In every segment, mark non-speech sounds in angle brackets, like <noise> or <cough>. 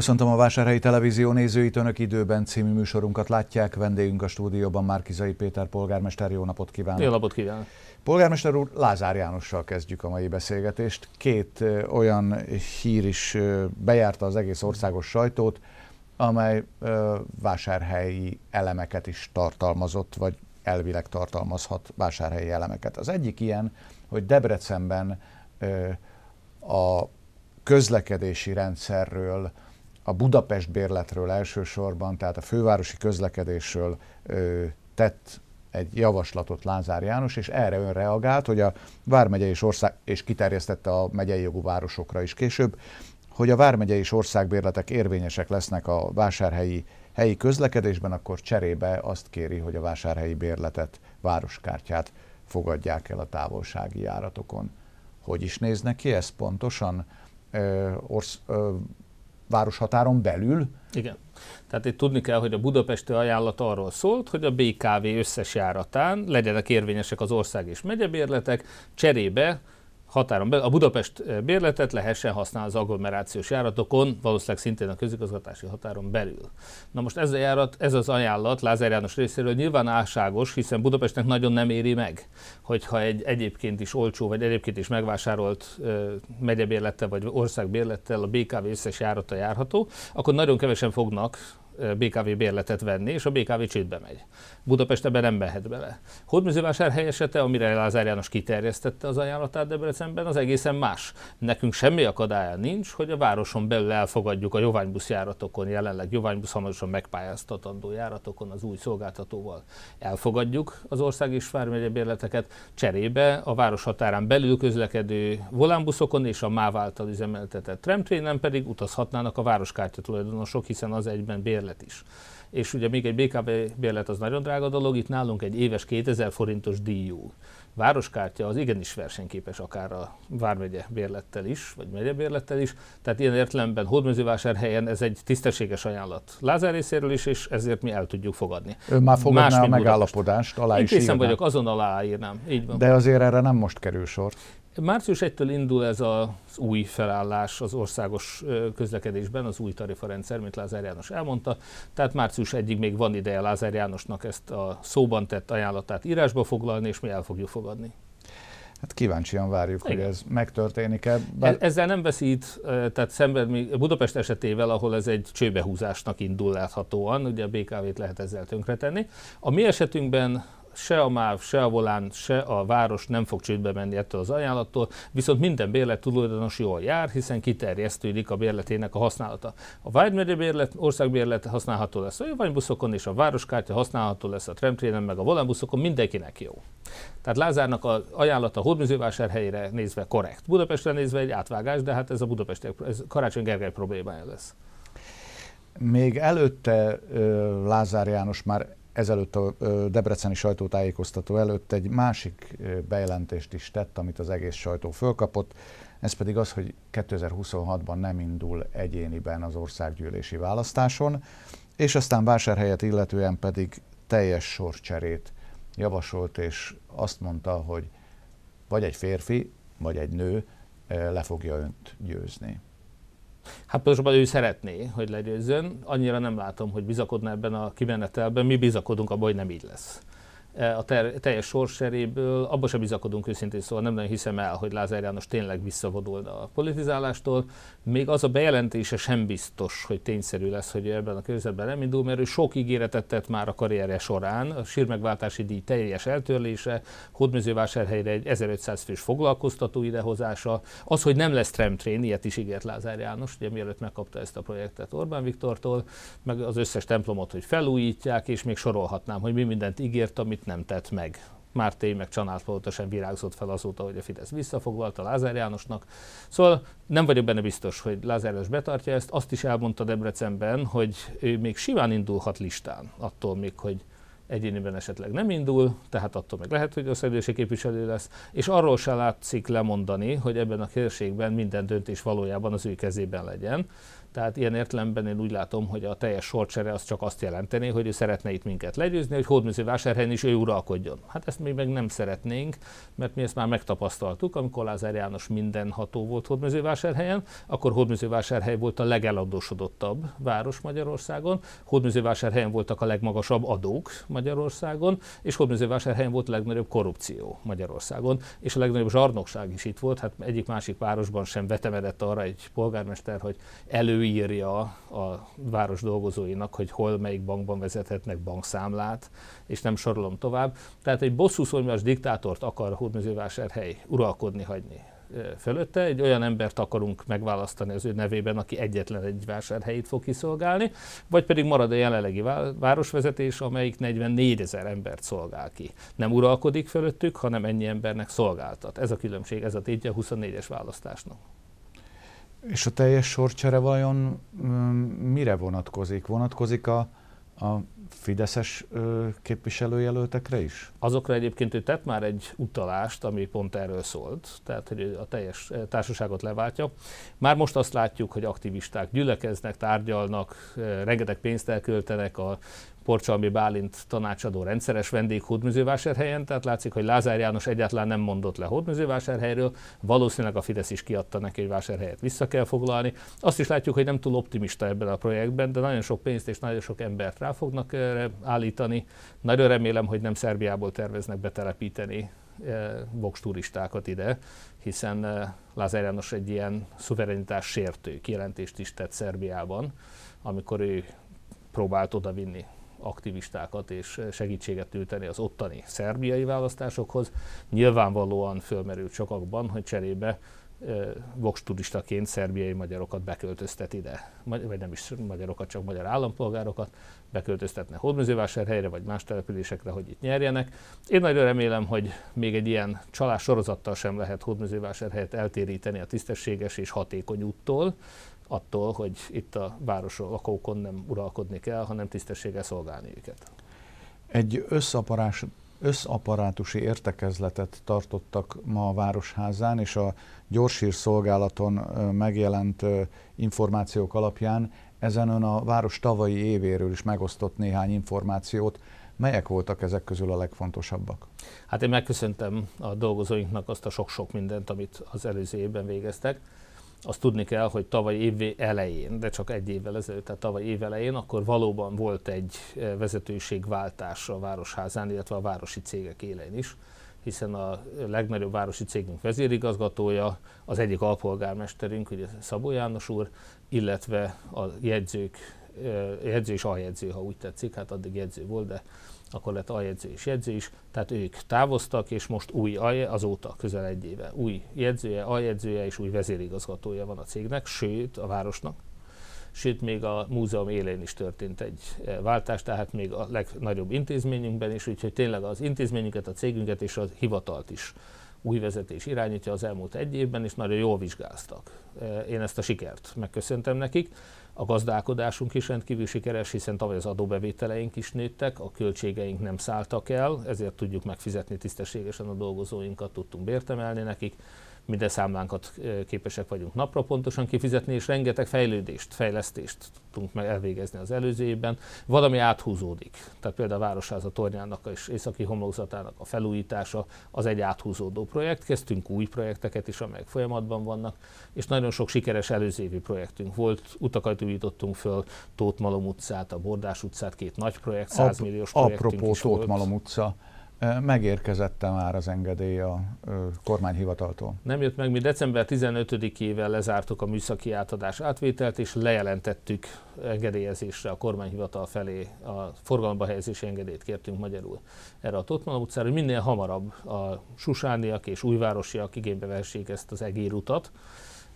Köszöntöm a Vásárhelyi Televízió nézőit, Önök időben című műsorunkat látják. Vendégünk a stúdióban Márkizai Péter polgármester. Jó napot kívánok! Jó napot kívánok! Polgármester úr, Lázár Jánossal kezdjük a mai beszélgetést. Két olyan hír is bejárta az egész országos sajtót, amely vásárhelyi elemeket is tartalmazott, vagy elvileg tartalmazhat vásárhelyi elemeket. Az egyik ilyen, hogy Debrecenben a közlekedési rendszerről, a Budapest bérletről elsősorban, tehát a fővárosi közlekedésről ö, tett egy javaslatot Lázár János, és erre ön reagált, hogy a Vármegye és ország, és kiterjesztette a megyei jogú városokra is később, hogy a Vármegye és országbérletek érvényesek lesznek a vásárhelyi helyi közlekedésben, akkor cserébe azt kéri, hogy a vásárhelyi bérletet, városkártyát fogadják el a távolsági járatokon. Hogy is néznek ki ez pontosan? Ö, orsz, ö, városhatáron belül? Igen. Tehát itt tudni kell, hogy a budapesti ajánlat arról szólt, hogy a BKV összes járatán legyenek érvényesek az ország és megyebérletek, cserébe határon belül, a Budapest bérletet lehessen használni az agglomerációs járatokon, valószínűleg szintén a közigazgatási határon belül. Na most ez a járat, ez az ajánlat Lázár János részéről nyilván álságos, hiszen Budapestnek nagyon nem éri meg, hogyha egy egyébként is olcsó, vagy egyébként is megvásárolt uh, megyebérlettel, vagy országbérlettel a BKV összes járata járható, akkor nagyon kevesen fognak BKV bérletet venni, és a BKV csődbe megy. Budapest ebben nem mehet bele. Hódműzővásárhely esete, amire Lázár János kiterjesztette az ajánlatát Debrecenben, az egészen más. Nekünk semmi akadálya nincs, hogy a városon belül elfogadjuk a Joványbusz járatokon, jelenleg Joványbusz hamarosan megpályáztatandó járatokon az új szolgáltatóval. Elfogadjuk az ország és vármegye bérleteket, cserébe a város határán belül közlekedő volánbuszokon és a MÁV által üzemeltetett tramtrénen pedig utazhatnának a városkártya tulajdonosok, hiszen az egyben bérlet is. És ugye még egy BKB bérlet az nagyon drága dolog, itt nálunk egy éves 2000 forintos díjú városkártya az igenis versenyképes akár a Vármegye bérlettel is, vagy megye bérlettel is. Tehát ilyen értelemben Hódműzővásárhelyen ez egy tisztességes ajánlat Lázár részéről is, és ezért mi el tudjuk fogadni. Ön már fogadná Más, a megállapodást, alá Én is készen vagyok, azon aláírnám. Így van. De azért erre nem most kerül sor. Március 1-től indul ez az új felállás az országos közlekedésben, az új tarifarendszer, mint Lázár János elmondta. Tehát március 1-ig még van ideje Lázár Jánosnak ezt a szóban tett ajánlatát írásba foglalni, és mi el fogjuk fogadni. Hát kíváncsian várjuk, Igen. hogy ez megtörténik-e. Bár... Ezzel nem veszít, tehát szemben Budapest esetével, ahol ez egy csőbehúzásnak indul láthatóan, ugye a BKV-t lehet ezzel tönkretenni. A mi esetünkben se a MÁV, se a Volán, se a város nem fog csődbe menni ettől az ajánlattól, viszont minden bérlet tulajdonos jól jár, hiszen kiterjesztődik a bérletének a használata. A Vágymegye bérlet, országbérlet használható lesz a jövanybuszokon, és a városkártya használható lesz a tramtrénen, meg a volánbuszokon, mindenkinek jó. Tehát Lázárnak az ajánlata Hódműzővásárhelyre nézve korrekt. Budapestre nézve egy átvágás, de hát ez a Budapesti, ez Karácsony Gergely problémája lesz. Még előtte Lázár János már ezelőtt a debreceni sajtótájékoztató előtt egy másik bejelentést is tett, amit az egész sajtó fölkapott, ez pedig az, hogy 2026-ban nem indul egyéniben az országgyűlési választáson, és aztán vásárhelyet illetően pedig teljes sorcserét javasolt, és azt mondta, hogy vagy egy férfi, vagy egy nő le fogja önt győzni. Hát pontosabban ő szeretné, hogy legyőzzön. Annyira nem látom, hogy bizakodna ebben a kimenetelben. Mi bizakodunk abban, hogy nem így lesz. E, a ter- teljes sorseréből, abba sem bizakodunk őszintén, szóval nem nagyon hiszem el, hogy Lázár János tényleg visszavonul a politizálástól. Még az a bejelentése sem biztos, hogy tényszerű lesz, hogy ebben a körzetben nem indul, mert ő sok ígéretet tett már a karrierje során, a sírmegváltási díj teljes eltörlése, Hódműzővásárhelyre egy 1500 fős foglalkoztató idehozása, az, hogy nem lesz tramtrain, ilyet is ígért Lázár János, ugye mielőtt megkapta ezt a projektet Orbán Viktortól, meg az összes templomot, hogy felújítják, és még sorolhatnám, hogy mi mindent ígért, amit nem tett meg. Márté meg Csanálpolta sem virágzott fel azóta, hogy a Fidesz visszafoglalta Lázár Jánosnak. Szóval nem vagyok benne biztos, hogy Lázár János betartja ezt. Azt is elmondta Debrecenben, hogy ő még simán indulhat listán, attól még, hogy egyéniben esetleg nem indul, tehát attól meg lehet, hogy szedőség képviselő lesz, és arról se látszik lemondani, hogy ebben a kérdésben minden döntés valójában az ő kezében legyen. Tehát ilyen értelemben én úgy látom, hogy a teljes sorcsere az csak azt jelenteni, hogy ő szeretne itt minket legyőzni, hogy hódműzővásárhelyen is ő uralkodjon. Hát ezt mi meg nem szeretnénk, mert mi ezt már megtapasztaltuk, amikor Lázár János mindenható volt hódműzővásárhelyen, akkor hódműzővásárhely volt a legeladósodottabb város Magyarországon, hódműzővásárhelyen voltak a legmagasabb adók Magyarországon, és hódműzővásárhelyen volt a legnagyobb korrupció Magyarországon, és a legnagyobb zsarnokság is itt volt. Hát egyik másik városban sem vetemedett arra egy polgármester, hogy előírja a város dolgozóinak, hogy hol melyik bankban vezethetnek bankszámlát, és nem sorolom tovább. Tehát egy bosszúszornyas diktátort akar Hódmezővásárhely uralkodni hagyni fölötte. Egy olyan embert akarunk megválasztani az ő nevében, aki egyetlen egy vásárhelyét fog kiszolgálni, vagy pedig marad a jelenlegi városvezetés, amelyik 44 ezer embert szolgál ki. Nem uralkodik fölöttük, hanem ennyi embernek szolgáltat. Ez a különbség, ez a tétje a 24-es választásnak. És a teljes sorcsere vajon mire vonatkozik? Vonatkozik a, a fideszes képviselőjelöltekre is? Azokra egyébként ő tett már egy utalást, ami pont erről szólt, tehát hogy a teljes társaságot leváltja. Már most azt látjuk, hogy aktivisták gyülekeznek, tárgyalnak, rengeteg pénzt elköltenek a Porcsalmi Bálint tanácsadó rendszeres vendég Hódműzővásárhelyen, tehát látszik, hogy Lázár János egyáltalán nem mondott le Hódműzővásárhelyről, valószínűleg a Fidesz is kiadta neki, hogy vásárhelyet vissza kell foglalni. Azt is látjuk, hogy nem túl optimista ebben a projektben, de nagyon sok pénzt és nagyon sok embert rá fognak erre állítani. Nagyon remélem, hogy nem Szerbiából terveznek betelepíteni eh, Vox turistákat ide, hiszen eh, Lázár János egy ilyen szuverenitás sértő kijelentést is tett Szerbiában, amikor ő próbált odavinni aktivistákat és segítséget ülteni az ottani szerbiai választásokhoz. Nyilvánvalóan fölmerült sokakban, hogy cserébe Vox turistaként szerbiai magyarokat beköltöztet ide, vagy nem is magyarokat, csak magyar állampolgárokat beköltöztetne Hódműzővásárhelyre, vagy más településekre, hogy itt nyerjenek. Én nagyon remélem, hogy még egy ilyen csalás sorozattal sem lehet Hódműzővásárhelyet eltéríteni a tisztességes és hatékony úttól, attól, hogy itt a városról lakókon nem uralkodni kell, hanem tisztességgel szolgálni őket. Egy összaparás, összaparátusi értekezletet tartottak ma a Városházán, és a gyorsír szolgálaton megjelent információk alapján ezen ön a város tavalyi évéről is megosztott néhány információt. Melyek voltak ezek közül a legfontosabbak? Hát én megköszöntem a dolgozóinknak azt a sok-sok mindent, amit az előző évben végeztek azt tudni kell, hogy tavaly év elején, de csak egy évvel ezelőtt, tehát tavaly év elején, akkor valóban volt egy eh, vezetőségváltás a Városházán, illetve a városi cégek élén is, hiszen a legnagyobb városi cégünk vezérigazgatója, az egyik alpolgármesterünk, ugye Szabó János úr, illetve a jegyzők, eh, jegyző és aljegyző, ha úgy tetszik, hát addig jegyző volt, de akkor lett aljegyző és jegyző is, tehát ők távoztak, és most új, azóta közel egy éve új jegyzője, aljegyzője és új vezérigazgatója van a cégnek, sőt a városnak, sőt még a múzeum élén is történt egy eh, váltás, tehát még a legnagyobb intézményünkben is, úgyhogy tényleg az intézményünket, a cégünket és a hivatalt is új vezetés irányítja az elmúlt egy évben, és nagyon jól vizsgáztak. Eh, én ezt a sikert megköszöntem nekik. A gazdálkodásunk is rendkívül sikeres, hiszen tavaly az adóbevételeink is nőttek, a költségeink nem szálltak el, ezért tudjuk megfizetni tisztességesen a dolgozóinkat, tudtunk bért emelni nekik minden számlánkat képesek vagyunk napra pontosan kifizetni, és rengeteg fejlődést, fejlesztést tudtunk meg elvégezni az előző évben. Valami áthúzódik. Tehát például a Városháza tornyának és északi homlokzatának a felújítása az egy áthúzódó projekt. Kezdtünk új projekteket is, amelyek folyamatban vannak, és nagyon sok sikeres előző évi projektünk volt. Utakat újítottunk föl, Tóth Malom utcát, a Bordás utcát, két nagy projekt, 100 milliós projektünk Apropó Tóth Malom utca, Megérkezette már az engedély a kormányhivataltól? Nem jött meg, mi december 15-ével lezártuk a műszaki átadás átvételt, és lejelentettük engedélyezésre a kormányhivatal felé a forgalomba helyezési engedélyt kértünk magyarul erre a Totman utcára, hogy minél hamarabb a susániak és újvárosiak igénybe vessék ezt az egérutat,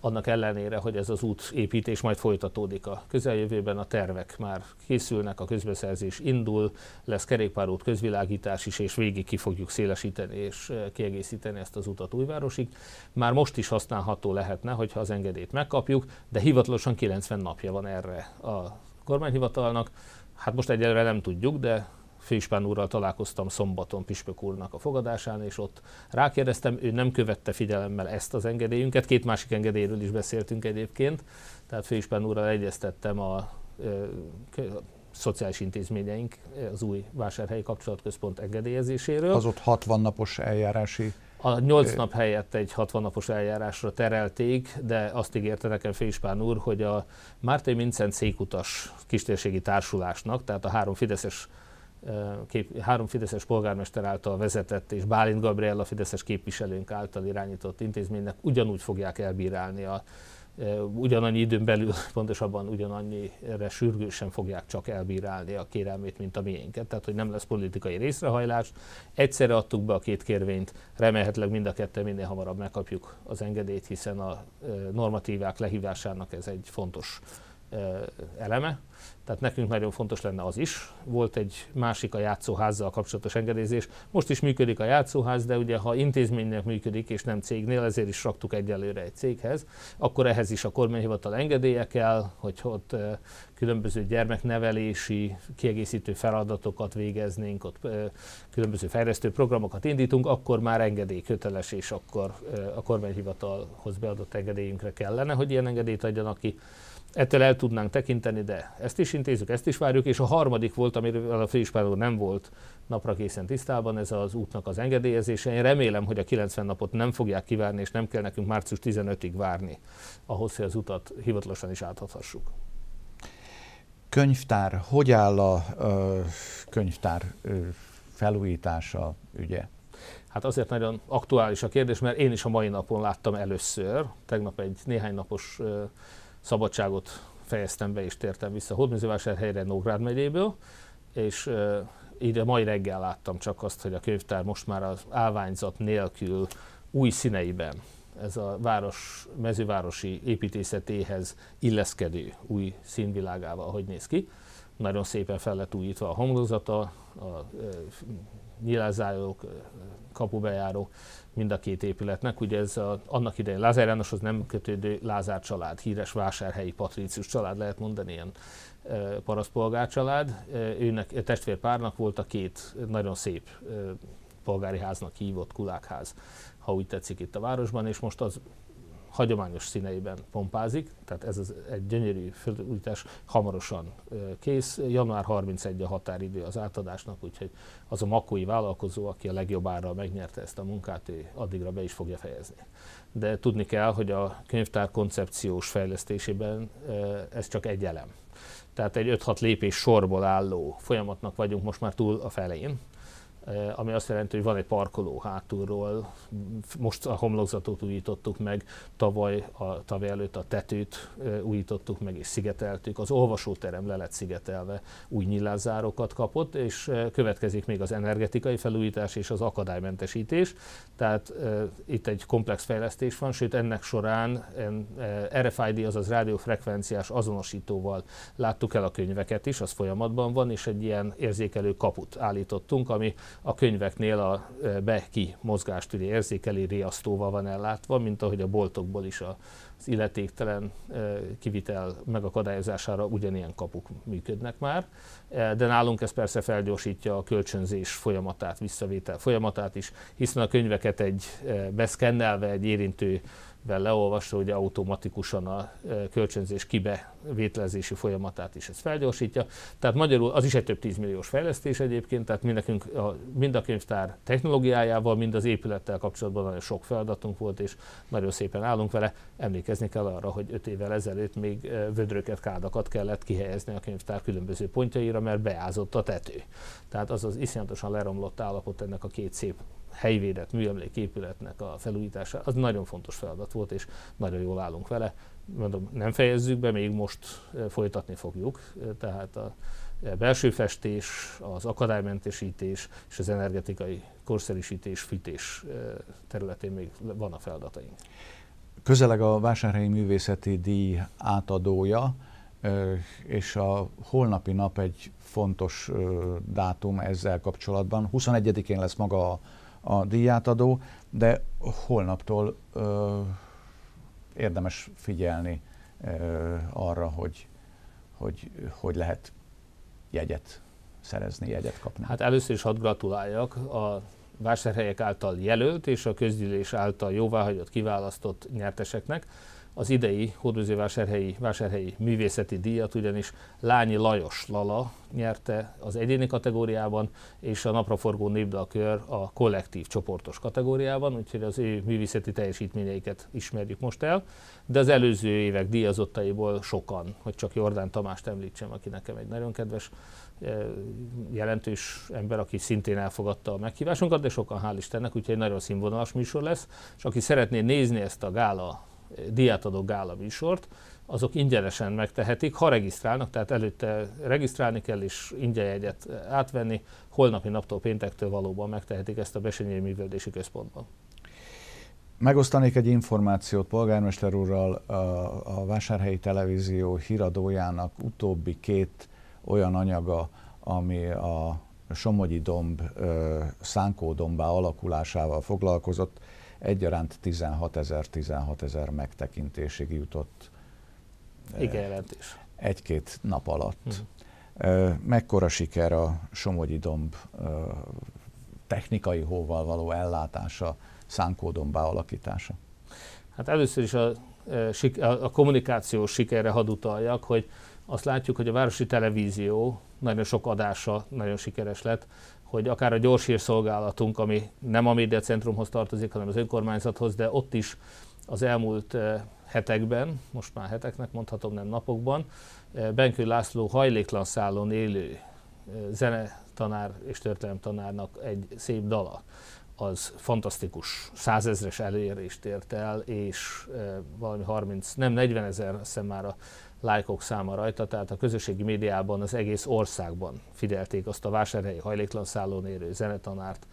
annak ellenére, hogy ez az út építés majd folytatódik a közeljövőben, a tervek már készülnek, a közbeszerzés indul, lesz kerékpárút, közvilágítás is, és végig ki fogjuk szélesíteni és eh, kiegészíteni ezt az utat újvárosig. Már most is használható lehetne, hogyha az engedélyt megkapjuk, de hivatalosan 90 napja van erre a kormányhivatalnak. Hát most egyelőre nem tudjuk, de Főispán úrral találkoztam szombaton Pispök úrnak a fogadásán, és ott rákérdeztem, ő nem követte figyelemmel ezt az engedélyünket, két másik engedélyről is beszéltünk egyébként, tehát Főispán úrral egyeztettem a szociális intézményeink az új vásárhelyi kapcsolatközpont engedélyezéséről. Az ott 60 napos eljárási a 8 nap helyett egy 60 napos eljárásra terelték, de azt ígérte nekem Féspán úr, hogy a Mártai Mincent székutas kistérségi társulásnak, tehát a három fideszes kép, három fideszes polgármester által vezetett és Bálint Gabriella fideszes képviselőnk által irányított intézménynek ugyanúgy fogják elbírálni a ugyanannyi időn belül, <laughs> pontosabban ugyanannyira sürgősen fogják csak elbírálni a kérelmét, mint a miénket. Tehát, hogy nem lesz politikai részrehajlás. Egyszerre adtuk be a két kérvényt, remélhetőleg mind a kettő minél hamarabb megkapjuk az engedélyt, hiszen a normatívák lehívásának ez egy fontos eleme. Tehát nekünk nagyon fontos lenne az is. Volt egy másik a játszóházzal kapcsolatos engedélyzés. Most is működik a játszóház, de ugye ha intézménynek működik és nem cégnél, ezért is raktuk egyelőre egy céghez, akkor ehhez is a kormányhivatal engedélye kell, hogy ott különböző gyermeknevelési, kiegészítő feladatokat végeznénk, ott különböző fejlesztő programokat indítunk, akkor már engedély köteles, és akkor a kormányhivatalhoz beadott engedélyünkre kellene, hogy ilyen engedélyt adjanak ki. Ettől el tudnánk tekinteni, de ezt is intézzük, ezt is várjuk, és a harmadik volt, amiről a főispánó nem volt napra készen tisztában, ez az útnak az engedélyezése. Én remélem, hogy a 90 napot nem fogják kivárni, és nem kell nekünk március 15-ig várni ahhoz, hogy az utat hivatalosan is áthathassuk. Könyvtár, hogy áll a ö, könyvtár ö, felújítása ügye? Hát azért nagyon aktuális a kérdés, mert én is a mai napon láttam először, tegnap egy néhány napos ö, szabadságot fejeztem be és tértem vissza Hódműzővásárhelyre Nógrád megyéből, és ide mai reggel láttam csak azt, hogy a könyvtár most már az állványzat nélkül új színeiben, ez a város mezővárosi építészetéhez illeszkedő új színvilágával, hogy néz ki. Nagyon szépen fel lett újítva a homlokzata, a, nyilázárók, kapubejárók, mind a két épületnek. Ugye ez a, annak idején Lázár Jánoshoz nem kötődő Lázár család, híres vásárhelyi patricius család, lehet mondani, ilyen e, parasztpolgár család. Őnek, testvérpárnak volt a két nagyon szép e, polgári háznak hívott kulákház, ha úgy tetszik itt a városban, és most az hagyományos színeiben pompázik, tehát ez az egy gyönyörű felújítás hamarosan kész. Január 31 a határidő az átadásnak, úgyhogy az a makói vállalkozó, aki a legjobb árral megnyerte ezt a munkát, ő addigra be is fogja fejezni. De tudni kell, hogy a könyvtár koncepciós fejlesztésében ez csak egy elem. Tehát egy 5-6 lépés sorból álló folyamatnak vagyunk most már túl a Eh, ami azt jelenti, hogy van egy parkoló hátulról, most a homlokzatot újítottuk meg, tavaly, a, tavaly előtt a tetőt eh, újítottuk meg és szigeteltük, az olvasóterem le lett szigetelve, új nyilázárokat kapott, és eh, következik még az energetikai felújítás és az akadálymentesítés, tehát e, itt egy komplex fejlesztés van, sőt ennek során e, RFID, azaz rádiófrekvenciás azonosítóval láttuk el a könyveket is, az folyamatban van, és egy ilyen érzékelő kaput állítottunk, ami a könyveknél a be-ki mozgást ugye érzékeli riasztóval van ellátva, mint ahogy a boltokból is az illetéktelen kivitel megakadályozására ugyanilyen kapuk működnek már. De nálunk ez persze felgyorsítja a kölcsönzés folyamatát, visszavétel folyamatát is, hiszen a könyveket egy beszkennelve, egy érintő vel leolvasva, ugye automatikusan a e, kölcsönzés kibevételezési folyamatát is ez felgyorsítja. Tehát magyarul az is egy több tízmilliós fejlesztés egyébként, tehát mind, nekünk a, mind a könyvtár technológiájával, mind az épülettel kapcsolatban nagyon sok feladatunk volt, és nagyon szépen állunk vele. Emlékezni kell arra, hogy öt évvel ezelőtt még e, vödröket, kádakat kellett kihelyezni a könyvtár különböző pontjaira, mert beázott a tető. Tehát az az iszonyatosan leromlott állapot ennek a két szép helyvédett műemléképületnek a felújítása, az nagyon fontos feladat volt, és nagyon jól állunk vele. Mondom, nem fejezzük be, még most folytatni fogjuk, tehát a belső festés, az akadálymentesítés és az energetikai korszerűsítés, fűtés területén még van a feladataink. Közeleg a Vásárhelyi Művészeti Díj átadója, és a holnapi nap egy fontos dátum ezzel kapcsolatban. 21-én lesz maga a a díjátadó, de holnaptól ö, érdemes figyelni ö, arra, hogy, hogy hogy lehet jegyet szerezni, jegyet kapni? Hát először is hadd gratuláljak a vásárhelyek által jelölt és a közgyűlés által jóváhagyott, kiválasztott nyerteseknek az idei hódműzővásárhelyi vásárhelyi művészeti díjat, ugyanis Lányi Lajos Lala nyerte az egyéni kategóriában, és a napraforgó népdalkör a kollektív csoportos kategóriában, úgyhogy az ő művészeti teljesítményeiket ismerjük most el, de az előző évek díjazottaiból sokan, hogy csak Jordán Tamást említsem, aki nekem egy nagyon kedves eh, jelentős ember, aki szintén elfogadta a meghívásunkat, de sokan hál' Istennek, úgyhogy egy nagyon színvonalas műsor lesz, és aki szeretné nézni ezt a gála diátadó gála műsort, azok ingyenesen megtehetik, ha regisztrálnak, tehát előtte regisztrálni kell és ingyen jegyet átvenni, holnapi naptól péntektől valóban megtehetik ezt a Besenyei Művöldési Központban. Megosztanék egy információt polgármester úrral, a, a Vásárhelyi Televízió híradójának utóbbi két olyan anyaga, ami a Somogyi domb szánkódombá alakulásával foglalkozott, egyaránt 16 ezer, 16 ezer megtekintésig jutott. Igen, jelentés. Egy-két nap alatt. Uh-huh. Mekkora siker a Somogyi domb technikai hóval való ellátása, szánkódombá alakítása? Hát először is a, a kommunikációs sikerre hadd utaljak, hogy azt látjuk, hogy a Városi Televízió nagyon sok adása nagyon sikeres lett hogy akár a gyors hírszolgálatunk, ami nem a médiacentrumhoz tartozik, hanem az önkormányzathoz, de ott is az elmúlt eh, hetekben, most már heteknek mondhatom, nem napokban, eh, Benkő László hajléklan szállón élő eh, zenetanár és történelemtanárnak egy szép dala, az fantasztikus százezres elérést ért el, és valami 30, nem 40 ezer, azt már a lájkok száma rajta, tehát a közösségi médiában az egész országban figyelték azt a vásárhelyi hajléklan szállón érő zenetanárt,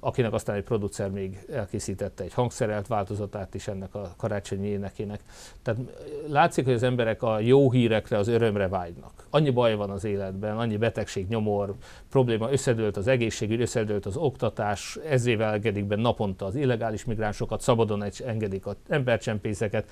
akinek aztán egy producer még elkészítette egy hangszerelt változatát is ennek a karácsonyi énekének. Tehát látszik, hogy az emberek a jó hírekre, az örömre vágynak. Annyi baj van az életben, annyi betegség, nyomor, probléma, összedőlt az egészségügy, összedőlt az oktatás, ezével engedik be naponta az illegális migránsokat, szabadon engedik az embercsempészeket,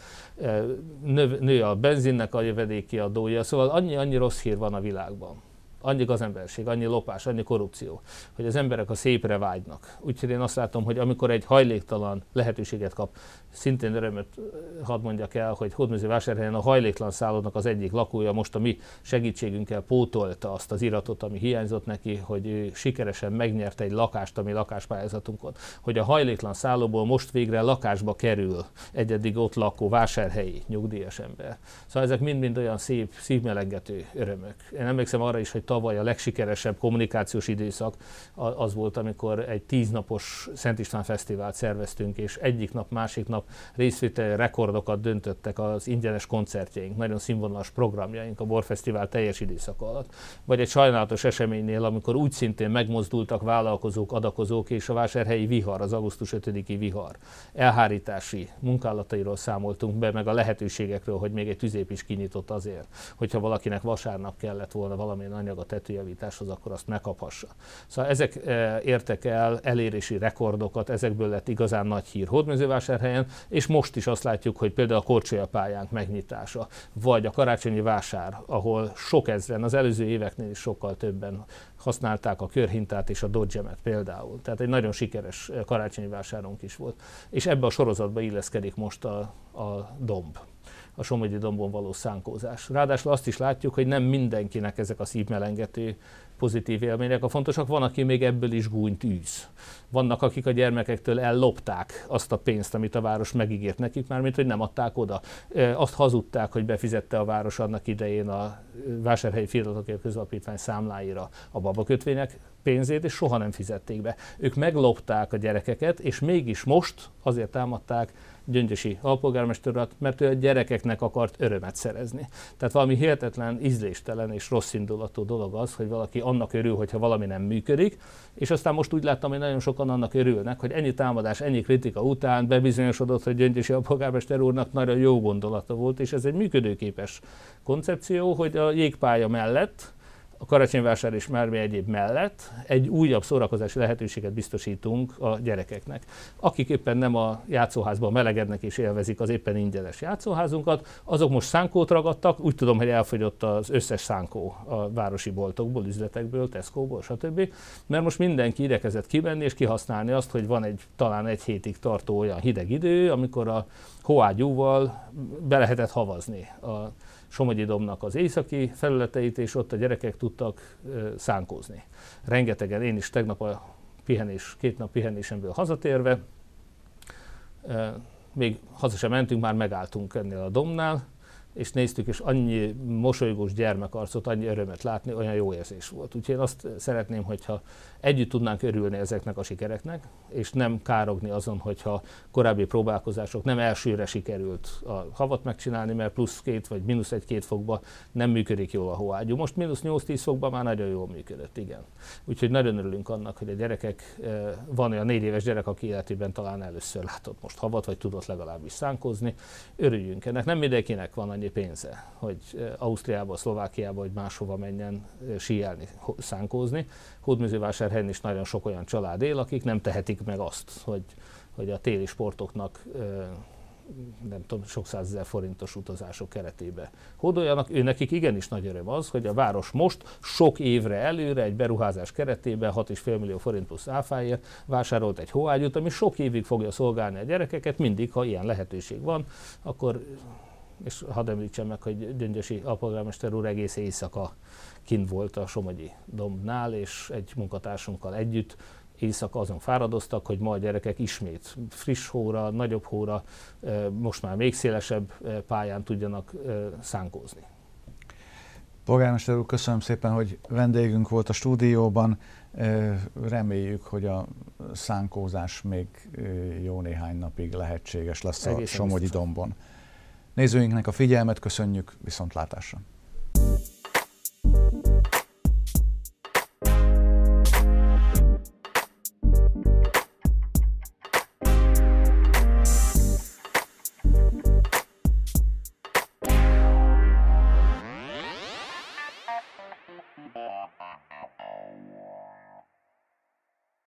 nő, a benzinnek a jövedéki adója, szóval annyi-annyi rossz hír van a világban annyi gazemberség, annyi lopás, annyi korrupció, hogy az emberek a szépre vágynak. Úgyhogy én azt látom, hogy amikor egy hajléktalan lehetőséget kap, szintén örömöt hadd mondjak el, hogy Hódműző vásárhelyen a hajléktalan szállónak az egyik lakója most a mi segítségünkkel pótolta azt az iratot, ami hiányzott neki, hogy ő sikeresen megnyerte egy lakást a mi lakáspályázatunkon. Hogy a hajléktalan szállóból most végre lakásba kerül egy eddig ott lakó vásárhelyi nyugdíjas ember. Szóval ezek mind-mind olyan szép, szívmelengető örömök. Én emlékszem arra is, hogy tavaly a legsikeresebb kommunikációs időszak az volt, amikor egy tíznapos Szent István Fesztivált szerveztünk, és egyik nap, másik nap részvételi rekordokat döntöttek az ingyenes koncertjeink, nagyon színvonalas programjaink a Borfesztivál teljes időszaka alatt. Vagy egy sajnálatos eseménynél, amikor úgy szintén megmozdultak vállalkozók, adakozók és a vásárhelyi vihar, az augusztus 5-i vihar elhárítási munkálatairól számoltunk be, meg a lehetőségekről, hogy még egy tüzép is kinyitott azért, hogyha valakinek vasárnap kellett volna valamilyen anyag a tetőjavításhoz, akkor azt megkaphassa. Szóval ezek e, értek el elérési rekordokat, ezekből lett igazán nagy hír Hódmezővásárhelyen, és most is azt látjuk, hogy például a Korcsolya pályánk megnyitása, vagy a karácsonyi vásár, ahol sok ezren, az előző éveknél is sokkal többen használták a körhintát és a dodgemet például. Tehát egy nagyon sikeres e, karácsonyi vásárunk is volt. És ebbe a sorozatba illeszkedik most a, a domb a Somogyi dombon való szánkózás. Ráadásul azt is látjuk, hogy nem mindenkinek ezek a szívmelengető pozitív élmények a fontosak, van, aki még ebből is gúnyt űz. Vannak, akik a gyermekektől ellopták azt a pénzt, amit a város megígért nekik, már mint hogy nem adták oda. Azt hazudták, hogy befizette a város annak idején a vásárhelyi fiatalokért közalapítvány számláira a babakötvények pénzét, és soha nem fizették be. Ők meglopták a gyerekeket, és mégis most azért támadták Gyöngyösi alpolgármester mert ő a gyerekeknek akart örömet szerezni. Tehát valami hihetetlen, ízléstelen és rossz indulatú dolog az, hogy valaki annak örül, hogyha valami nem működik, és aztán most úgy láttam, hogy nagyon sokan annak örülnek, hogy ennyi támadás, ennyi kritika után bebizonyosodott, hogy Gyöngyösi alpolgármester úrnak nagyon jó gondolata volt, és ez egy működőképes koncepció, hogy a jégpálya mellett a Karácsonyvásár és Mármi egyéb mellett egy újabb szórakozási lehetőséget biztosítunk a gyerekeknek. Akik éppen nem a játszóházban melegednek és élvezik az éppen ingyenes játszóházunkat, azok most szánkót ragadtak, úgy tudom, hogy elfogyott az összes szánkó a városi boltokból, üzletekből, Tesco-ból, stb. Mert most mindenki idekezett kivenni és kihasználni azt, hogy van egy talán egy hétig tartó olyan hideg idő, amikor a hoágyúval be lehetett havazni a Somogyi Domnak az északi felületeit, és ott a gyerekek tudtak szánkózni. Rengetegen, én is tegnap a pihenés, két nap pihenésemből hazatérve, még haza sem mentünk, már megálltunk ennél a domnál, és néztük, és annyi mosolygós gyermekarcot, annyi örömet látni, olyan jó érzés volt. Úgyhogy én azt szeretném, hogyha együtt tudnánk örülni ezeknek a sikereknek, és nem károgni azon, hogyha korábbi próbálkozások nem elsőre sikerült a havat megcsinálni, mert plusz két vagy mínusz egy-két fokba nem működik jól a hóágyú. Most mínusz 8-10 fokban már nagyon jól működött, igen. Úgyhogy nagyon örülünk annak, hogy a gyerekek, eh, van olyan négy éves gyerek, aki életében talán először látott most havat, vagy tudott legalábbis szánkozni. Örüljünk ennek. Nem mindenkinek van annyi pénze, hogy Ausztriába, Szlovákiába, vagy máshova menjen síelni, szánkózni. Hódműzővásárhelyen is nagyon sok olyan család él, akik nem tehetik meg azt, hogy, hogy a téli sportoknak nem tudom, sok százezer forintos utazások keretébe hódoljanak. Ő nekik igenis nagy öröm az, hogy a város most sok évre előre egy beruházás keretében 6,5 millió forint plusz áfáért vásárolt egy hóágyút, ami sok évig fogja szolgálni a gyerekeket, mindig, ha ilyen lehetőség van, akkor és hadd említsem meg, hogy Gyöngyösi alpolgármester úr egész éjszaka kint volt a Somogyi dombnál, és egy munkatársunkkal együtt éjszaka azon fáradoztak, hogy ma a gyerekek ismét friss hóra, nagyobb hóra, most már még szélesebb pályán tudjanak szánkózni. Polgármester úr, köszönöm szépen, hogy vendégünk volt a stúdióban. Reméljük, hogy a szánkózás még jó néhány napig lehetséges lesz Egészen a Somogyi dombon. Nézőinknek a figyelmet köszönjük, viszontlátásra!